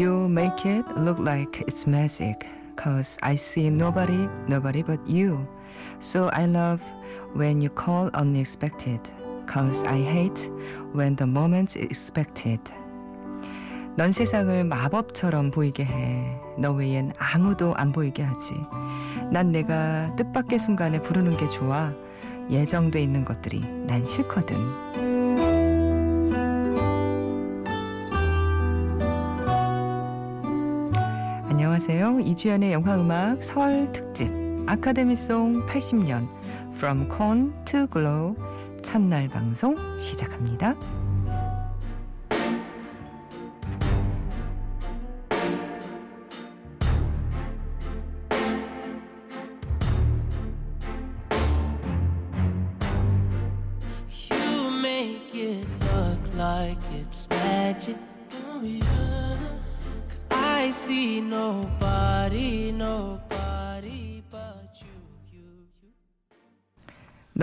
You make it look like it's magic, cause I see nobody, nobody but you. So I love when you call unexpected, cause I hate when the moment's expected. 넌 세상을 마법처럼 보이게 해. 너 외엔 아무도 안 보이게 하지. 난 내가 뜻밖의 순간에 부르는 게 좋아. 예정돼 있는 것들이 난 싫거든. 이주연의 영화음악 설 특집 아카데미송 80년 From Corn to Glow 첫날 방송 시작합니다.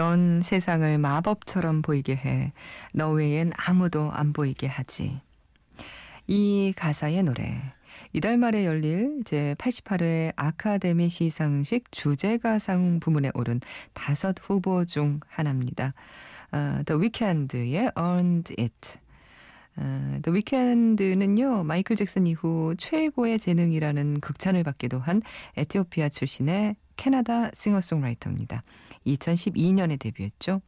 넌 세상을 마법처럼 보이게 해. 너 외엔 아무도 안 보이게 하지. 이 가사의 노래. 이달 말에 열릴 제 88회 아카데미 시상식 주제가상 부문에 오른 다섯 후보 중 하나입니다. 어, The Weeknd의 Earned It. 어, The Weeknd는요, 마이클 잭슨 이후 최고의 재능이라는 극찬을 받기도 한 에티오피아 출신의 캐나다 싱어송라이터입니다. 2012년에 데뷔했죠.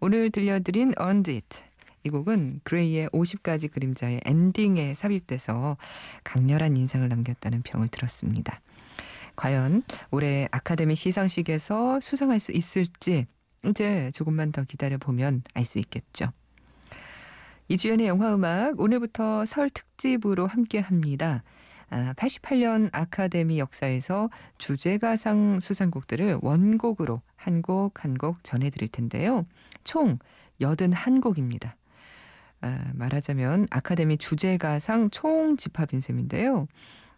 오늘 들려드린 It. 이 곡은 그레이의 50가지 그림자의 엔딩에 삽입돼서 강렬한 인상을 남겼다는 평을 들었습니다. 과연 올해 아카데미 시상식에서 수상할 수 있을지 이제 조금만 더 기다려보면 알 수 있겠죠. 이주연의 영화음악 오늘부터 설 특집으로 함께합니다. 아, 88년 아카데미 역사에서 주제가상 수상곡들을 원곡으로 한 곡 한 곡 전해드릴 텐데요. 총 81곡입니다. 아, 말하자면 아카데미 주제가상 총 집합인 셈인데요.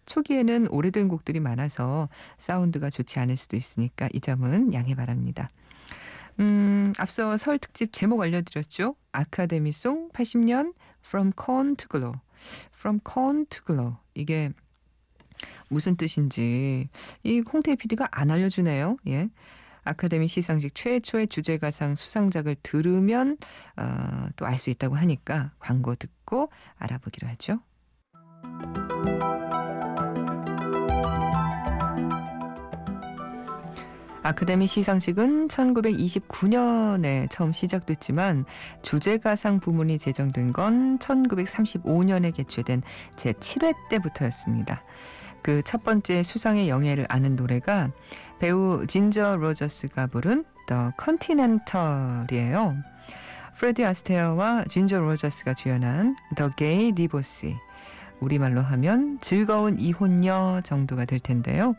초기에는 오래된 곡들이 많아서 사운드가 좋지 않을 수도 있으니까 이 점은 양해 바랍니다. 음, 앞서 설 특집 제목 알려드렸죠? 아카데미송 80년 From Corn to Glow. From Corn to Glow. 이게 무슨 뜻인지 이 홍태 PD가 안 알려주네요. 예. 아카데미 시상식 최초의 주제가상 수상작을 들으면 어, 또 알 수 있다고 하니까 광고 듣고 알아보기로 하죠. 아카데미 시상식은 1929년에 처음 시작됐지만 주제가상 부문이 제정된 건 1935년에 개최된 제7회 때부터였습니다. 그 첫 번째 수상의 영예를 안은 노래가 배우 진저 로저스가 부른 The Continental이에요. 프레디 아스테어와 진저 로저스가 주연한 The Gay Divorcee. 우리말로 하면 즐거운 이혼녀 정도가 될 텐데요.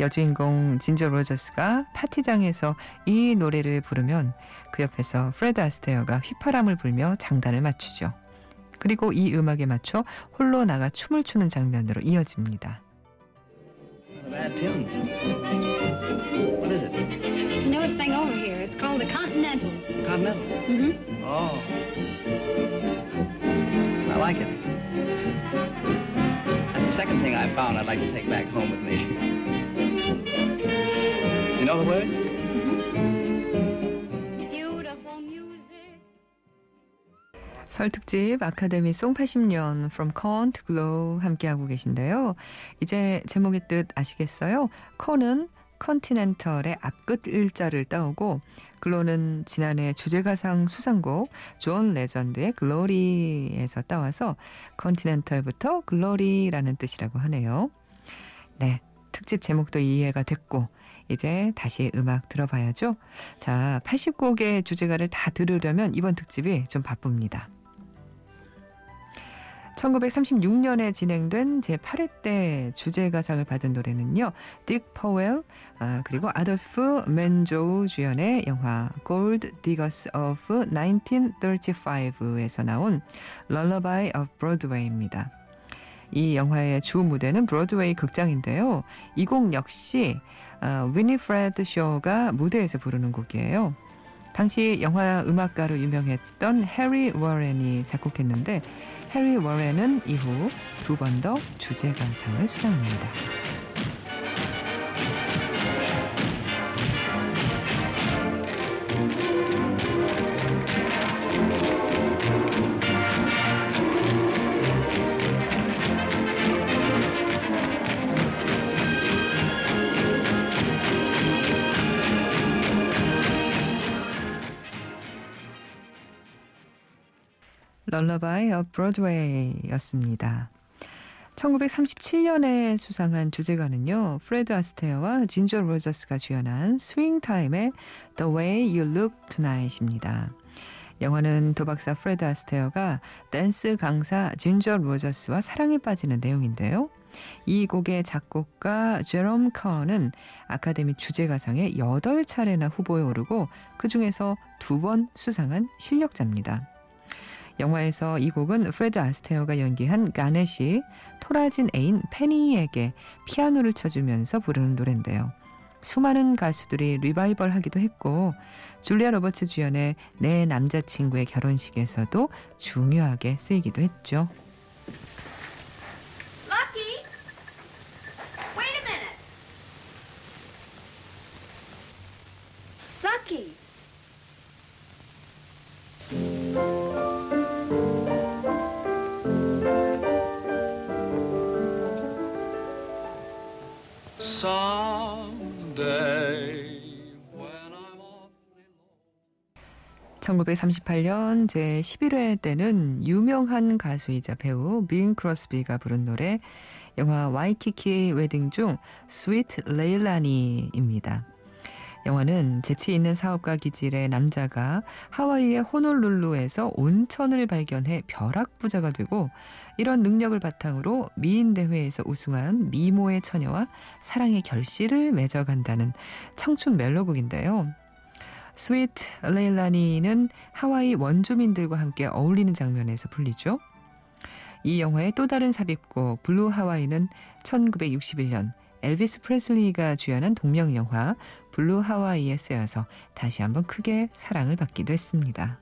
여주인공 진저 로저스가 파티장에서 이 노래를 부르면 그 옆에서 프레드 아스테어가 휘파람을 불며 장단을 맞추죠. 그리고 이 음악에 맞춰 홀로 나가 춤을 추는 장면으로 이어집니다. Like it. That's the second thing I found I'd like to take back home with me. You know the words? Beautiful music. 설 특집 아카데미 송 80년 From Con to Glo 함께하고 계신데요. 이제 제목의 뜻 아시겠어요? Con은 Continental의 앞 글자를 따오고 Glo는 지난해 주제가상 수상곡 존 레전드의 Glory에서 따와서 Continental부터 Glory라는 뜻이라고 하네요. 네, 특집 제목도 이해가 됐고 이제 다시 음악 들어봐야죠. 자, 80곡의 주제가를 다 들으려면 이번 특집이 좀 바쁩니다. 1936년에 진행된 제8회 때 주제가상을 받은 노래는요. 딕 퍼웰 아, 그리고 아돌프 맨조우 주연의 영화 Gold Diggers of 1935에서 나온 Lullaby of Broadway입니다. 이 영화의 주 무대는 브로드웨이 극장인데요. 이 곡 역시 어, 위니프레드 쇼가 무대에서 부르는 곡이에요. 당시 영화 음악가로 유명했던 해리 워렌이 작곡했는데 해리 워렌은 이후 두 번 더 주제가상을 수상합니다. Lullaby of Broadway였습니다. 1937년에 수상한 주제가는요. 프레드 아스테어와 진저 로저스가 주연한 Swing Time의 The Way You Look Tonight입니다. 영화는 도박사 프레드 아스테어가 댄스 강사 진저 로저스와 사랑에 빠지는 내용인데요. 이 곡의 작곡가 제롬 컨은 아카데미 주제가상에 8차례나 후보에 오르고 그중에서 두 번 수상한 실력자입니다. 영화에서 이 곡은 프레드 아스테어가 연기한 가넷이 토라진 애인 페니에게 피아노를 쳐주면서 부르는 노래인데요. 수많은 가수들이 리바이벌 하기도 했고 줄리아 로버츠 주연의 내 남자친구의 결혼식에서도 중요하게 쓰이기도 했죠. 1938년 제 11회 때는 유명한 가수이자 배우 빙 크로스비가 부른 노래 영화 Waikiki Wedding 중 Sweet Leilani입니다. 영화는 재치 있는 사업가 기질의 남자가 하와이의 호놀룰루에서 온천을 발견해 벼락부자가 되고 이런 능력을 바탕으로 미인 대회에서 우승한 미모의 처녀와 사랑의 결실을 맺어간다는 청춘 멜로극인데요. Sweet Leilani는 하와이 원주민들과 함께 어울리는 장면에서 불리죠. 이 영화의 또 다른 삽입곡 Blue Hawaii는 1961년 엘비스 프레슬리가 주연한 동명 영화 Blue Hawaii에 쓰여서 다시 한번 크게 사랑을 받기도 했습니다.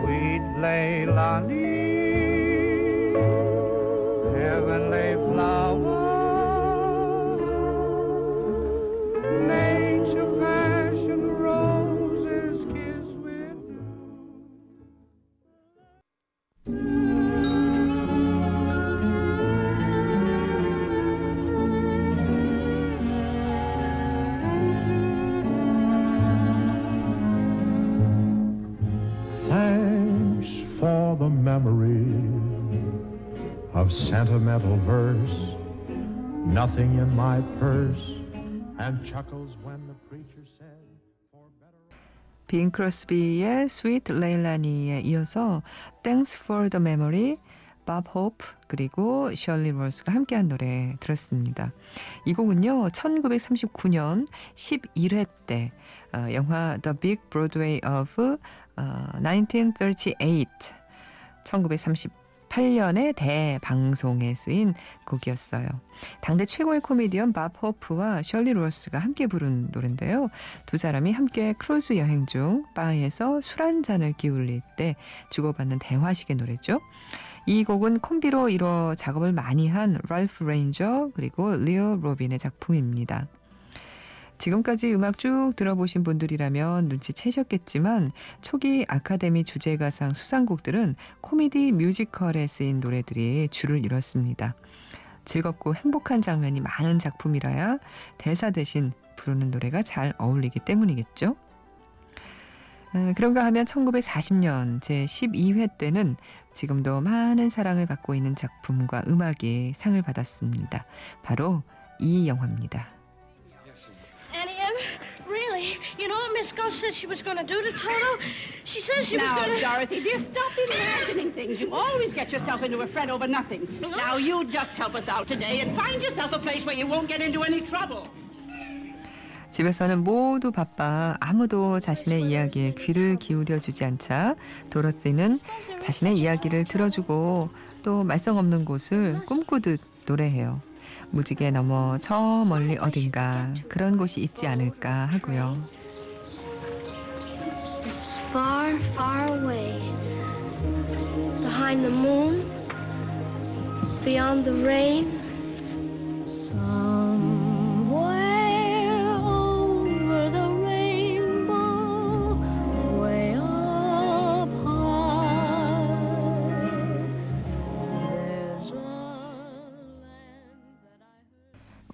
Sweet nothing in my purse, and chuckles when the preacher said. 빈 크로스비의 스위트 레일라니에 이어서 Thanks for the Memory, 밥 호프 그리고 셜리 로스가 함께한 노래 들었습니다. 이 곡은요 1939년 11회 때 어, 영화 The Big Broadway of 어, 1938 1938 년의 대방송에 쓰인 곡이었어요. 당대 최고의 코미디언 밥 호프와 셜리 로스가 함께 부른 노래인데요. 두 사람이 함께 크루즈 여행 중 바에서 술 한 잔을 기울일 때 주고받는 대화식의 노래죠. 이 곡은 콤비를 이뤄 작업을 많이 한 랄프 레인저 그리고 리오 로빈의 작품입니다. 지금까지 음악 쭉 들어보신 분들이라면 눈치채셨겠지만 초기 아카데미 주제가상 수상곡들은 코미디 뮤지컬에 쓰인 노래들이 줄을 이뤘습니다. 즐겁고 행복한 장면이 많은 작품이라야 대사 대신 부르는 노래가 잘 어울리기 때문이겠죠. 음, 그런가 하면 1940년 제12회 때는 지금도 많은 사랑을 받고 있는 작품과 음악이 상을 받았습니다. 바로 이 영화입니다. You know what Miss Ghost said she was going to do to Toto? She says she Now, was going to... Dorothy, dear, stop imagining things. You always get yourself into a fret over nothing. Now, you just help us out today and find yourself a place where you won't get into any trouble. 집에서는 모두 바빠 아무도 자신의 이야기에 귀를 기울여 주지 않자 도로티는 자신의 이야기를 들어주고 또 말썽 없는 곳을 꿈꾸듯 노래해요. 무지개 넘어 저 멀리 어딘가 그런 곳이 있지 않을까 하고요. It's far, far away. Behind the moon, beyond the rain.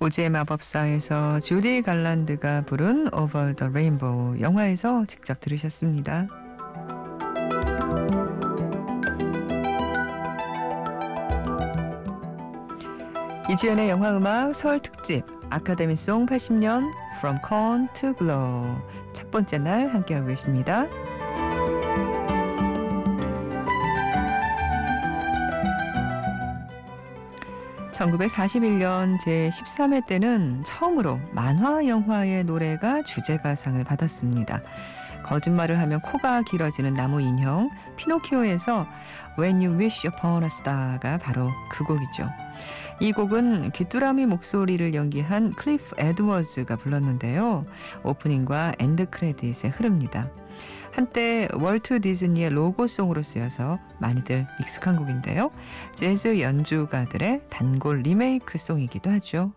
오즈의 마법사에서 주디 갈란드가 부른 Over the Rainbow 영화에서 직접 들으셨습니다. 이주연의 영화음악 서울 특집 아카데미송 80년 From Corn to Glow 첫 번째 날 함께하고 계십니다. 1941년 제13회 때는 처음으로 만화 영화의 노래가 주제가상을 받았습니다. 거짓말을 하면 코가 길어지는 나무 인형 피노키오에서 When You Wish Upon a Star가 바로 그 곡이죠. 이 곡은 귀뚜라미 목소리를 연기한 클리프 에드워즈가 불렀는데요. 오프닝과 end credit에 흐릅니다. 한때 월트 디즈니의 로고송으로 쓰여서 많이들 익숙한 곡인데요. 재즈 연주가들의 단골 리메이크 송이기도 하죠.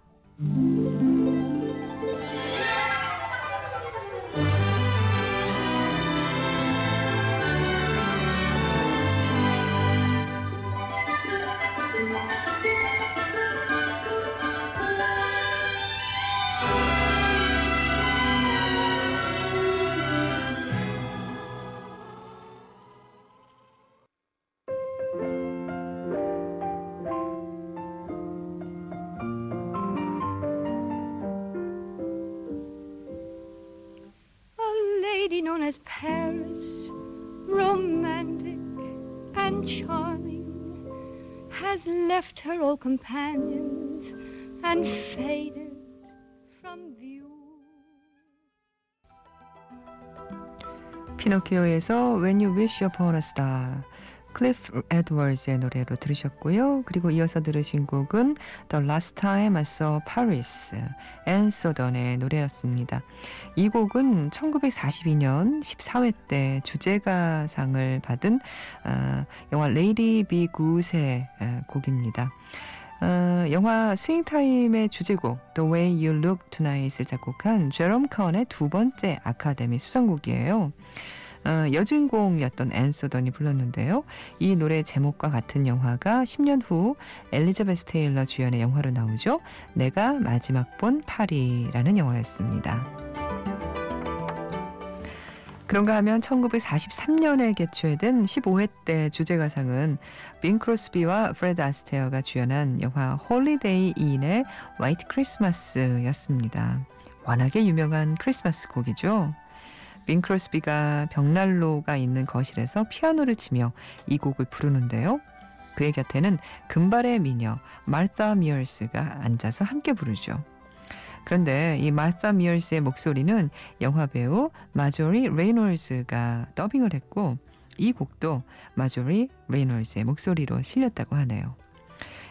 as Paris, romantic and charming, has left her old companions and faded from view. 피노키오에서 When You Wish Upon a Star 클리프 에드워즈의 노래로 들으셨고요. 그리고 이어서 들으신 곡은 The Last Time I Saw Paris, 앤 소던의 노래였습니다. 이 곡은 1942년 14회 때 주제가상을 받은 어, 영화 Lady Be Good의 어, 곡입니다. 어, 영화 Swing Time의 주제곡 The Way You Look Tonight을 작곡한 제롬 컨의 두 번째 아카데미 수상곡이에요. 어, 여주인공이었던 앤 소던이 불렀는데요. 이 노래 제목과 같은 영화가 10년 후 엘리자베스 테일러 주연의 영화로 나오죠. 내가 마지막 본 파리라는 영화였습니다. 그런가 하면 1943년에 개최된 15회 때 주제가상은 빙 크로스비와 프레드 아스테어가 주연한 영화 Holiday Inn의 화이트 크리스마스였습니다. 워낙에 유명한 크리스마스 곡이죠. 빙 크로스비가 벽난로가 있는 거실에서 피아노를 치며 이 곡을 부르는데요. 그의 곁에는 금발의 미녀 마르타 미얼스가 앉아서 함께 부르죠. 그런데 이 마르타 미얼스의 목소리는 영화 배우 마조리 레이놀즈가 더빙을 했고 이 곡도 마조리 레이놀즈의 목소리로 실렸다고 하네요.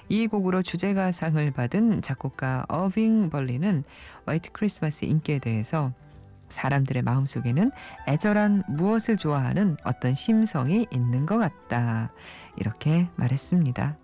이 곡으로 주제가상을 받은 작곡가 어빙 벌린은 화이트 크리스마스 인기에 대해서 사람들의 마음속에는 애절한 무엇을 좋아하는 어떤 심성이 있는 것 같다. 이렇게 말했습니다.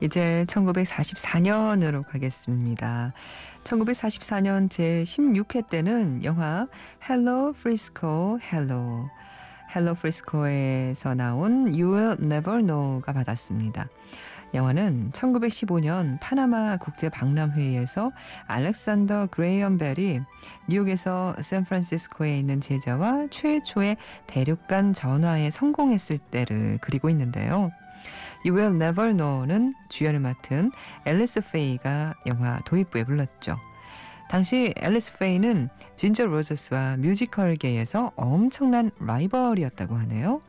이제 1944년으로 가겠습니다. 1944년 제16회 때는 영화 Hello Frisco Hello Hello Frisco에서 나온 You Will Never Know가 받았습니다. 영화는 1915년 파나마 국제 박람회의에서 알렉산더 그레이엄 벨이 뉴욕에서 샌프란시스코에 있는 제자와 최초의 대륙간 전화에 성공했을 때를 그리고 있는데요. You Will Never Know는 주연을 맡은 앨리스 페이가 영화 도입부에 불렀죠. 당시 앨리스 페이는 진저 로저스와 뮤지컬계에서 엄청난 라이벌이었다고 하네요.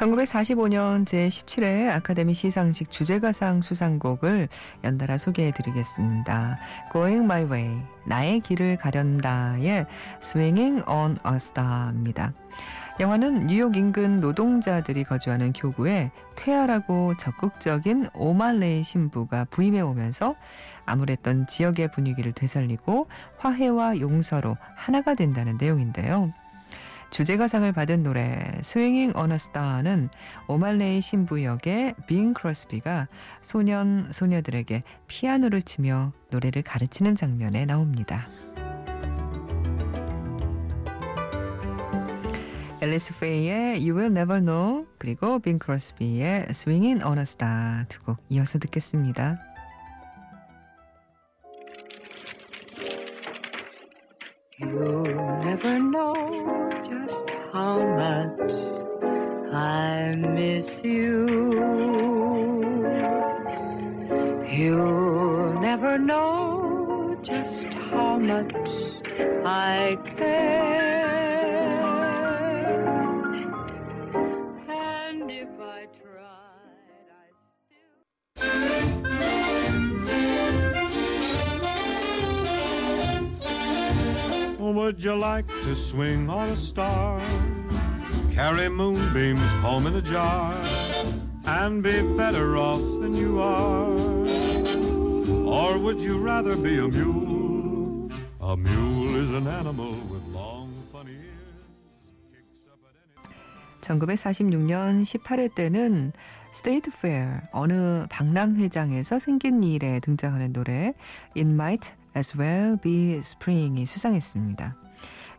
1945년 제17회 아카데미 시상식 주제가상 수상곡을 연달아 소개해 드리겠습니다. Going My Way, 나의 길을 가련다의 Swinging on a Star입니다. 영화는 뉴욕 인근 노동자들이 거주하는 교구에 쾌활하고 적극적인 오말레이 신부가 부임해 오면서 암울했던 지역의 분위기를 되살리고 화해와 용서로 하나가 된다는 내용인데요. 주제가상을 받은 노래 스윙잉 어너 스타는 오말레이 신부 역의 빈 크로스비가 소년 소녀들에게 피아노를 치며 노래를 가르치는 장면에 나옵니다. 앨리스 페이의 You Will Never Know 그리고 빈 크로스비의 Swinging on a Star 두 곡 이어서 듣겠습니다. Would you like to swing on a star? Carry moonbeams home in a jar and be better off than you are? Or would you rather be a mule? A mule is an animal with long, funny ears. Kicks up at any 1946년 18회 때는 스테이트 페어 어느 박람회장에서 생긴 일에 등장하는 노래 It Might As Well Be Spring이 수상했습니다.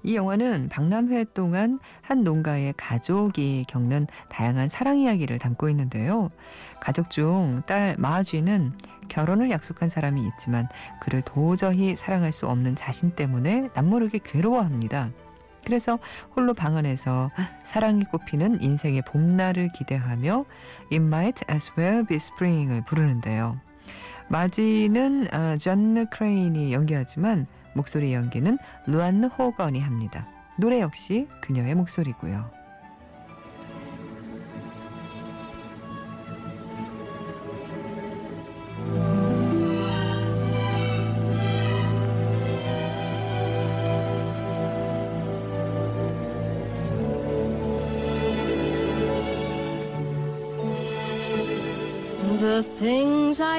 이 영화는 박람회 동안 한 농가의 가족이 겪는 다양한 사랑 이야기를 담고 있는데요. 가족 중 딸 마쥐는 결혼을 약속한 사람이 있지만 그를 도저히 사랑할 수 없는 자신 때문에 남모르게 괴로워합니다. 그래서 홀로 방 안에서 사랑이 꽃피는 인생의 봄날을 기대하며 It Might As Well Be Spring을 부르는데요. 마지는 어, 진 크레인이 연기하지만 목소리 연기는 루안 호건이 합니다. 노래 역시 그녀의 목소리고요.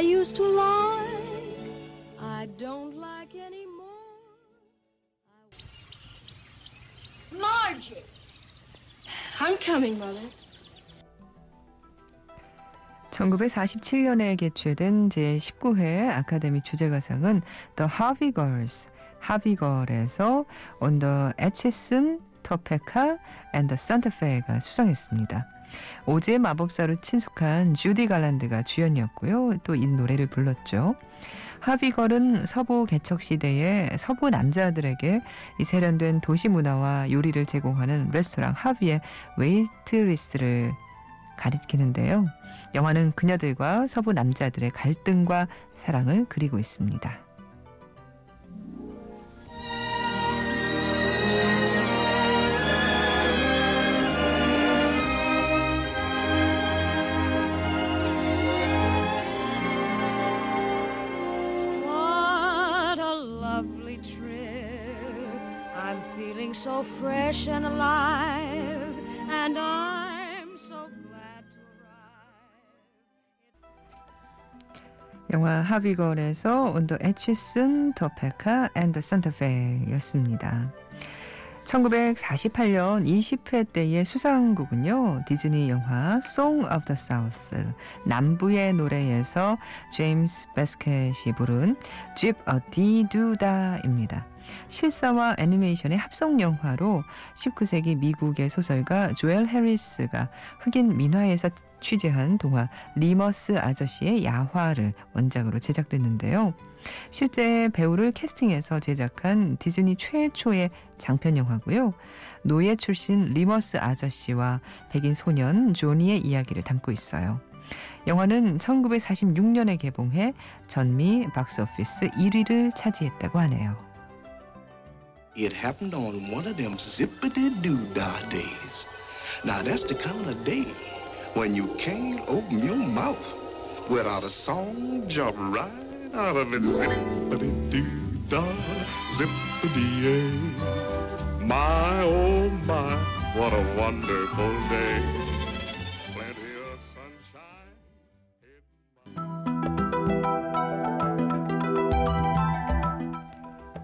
Used to like, I don't like anymore. Margie! I'm coming, Mother. 1947년에 개최된 제19회 아카데미 주제가상은 The Harvey Girls, the Atchison, Topeka and the Santa Fe가 수상했습니다. 오즈의 마법사로 친숙한 주디 갈란드가 주연이었고요. 또 이 노래를 불렀죠. Harvey Girl은 서부 개척 시대의 서부 남자들에게 이 세련된 도시 문화와 요리를 제공하는 레스토랑 하비의 웨이트리스를 가리키는데요. 영화는 그녀들과 서부 남자들의 갈등과 사랑을 그리고 있습니다. Fresh and alive, and I'm so glad to arrive. 영화 하비걸에서 온더 에치슨, 더 페카 앤더 산타페였습니다. 1948년 20회 때의 수상곡은요. 디즈니 영화 Song of the South 남부의 노래에서 제임스 베스켓이 부른 Zip a Dee Doo Dah입니다. 실사와 애니메이션의 합성 영화로 19세기 미국의 소설가 조엘 해리스가 흑인 민화에서 취재한 동화 리머스 아저씨의 야화를 원작으로 제작됐는데요. 실제 배우를 캐스팅해서 제작한 디즈니 최초의 장편 영화고요. 노예 출신 리머스 아저씨와 백인 소년 조니의 이야기를 담고 있어요. 영화는 1946년에 개봉해 전미 박스오피스 1위를 차지했다고 하네요. It happened on one of them zippity doo dah days. Now that's the kind of day when you can't open your mouth without a song jump right out of it. Zippity doo dah, zippity yay. My oh my, what a wonderful day.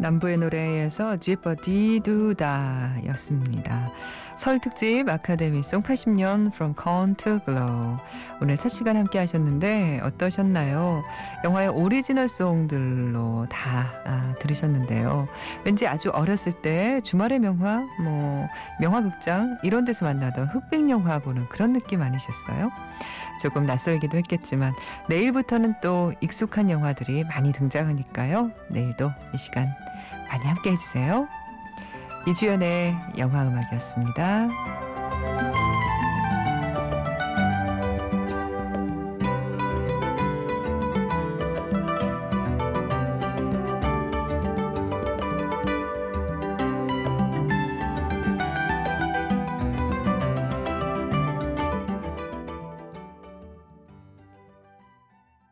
남부의 노래에서 지퍼디두다 였습니다. 설 특집 아카데미송 80년 From Corn to Glow 오늘 첫 시간 함께 하셨는데 어떠셨나요? 영화의 오리지널 송들로 다 아, 들으셨는데요. 왠지 아주 어렸을 때 주말의 명화, 뭐 명화극장 이런 데서 만나던 흑백 영화 보는 그런 느낌 아니셨어요? 조금 낯설기도 했겠지만 내일부터는 또 익숙한 영화들이 많이 등장하니까요. 내일도 이 시간 많이 함께 해주세요. 이주연의 영화음악이었습니다.